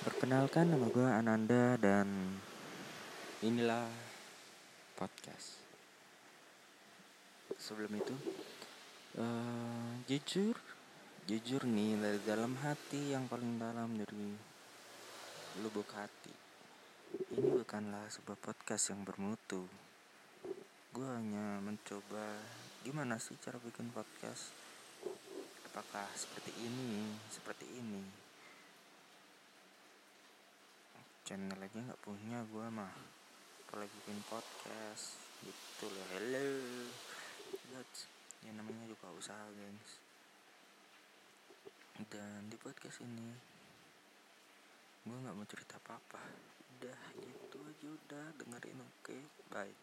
Perkenalkan nama gue Ananda dan inilah podcast. Sebelum itu, uh, jujur, jujur nih dari dalam hati yang paling dalam dari lubuk hati. Ini bukanlah sebuah podcast yang bermutu. Gue hanya mencoba gimana sih cara bikin podcast. Apakah seperti ini, seperti ini? Channel aja nggak punya gue mah apalagi bikin podcast gitu loh hello. Lihat ya namanya juga usaha guys. Dan di podcast ini gue nggak mau cerita apa apa udah gitu aja udah. Dengerin oke. Okay? bye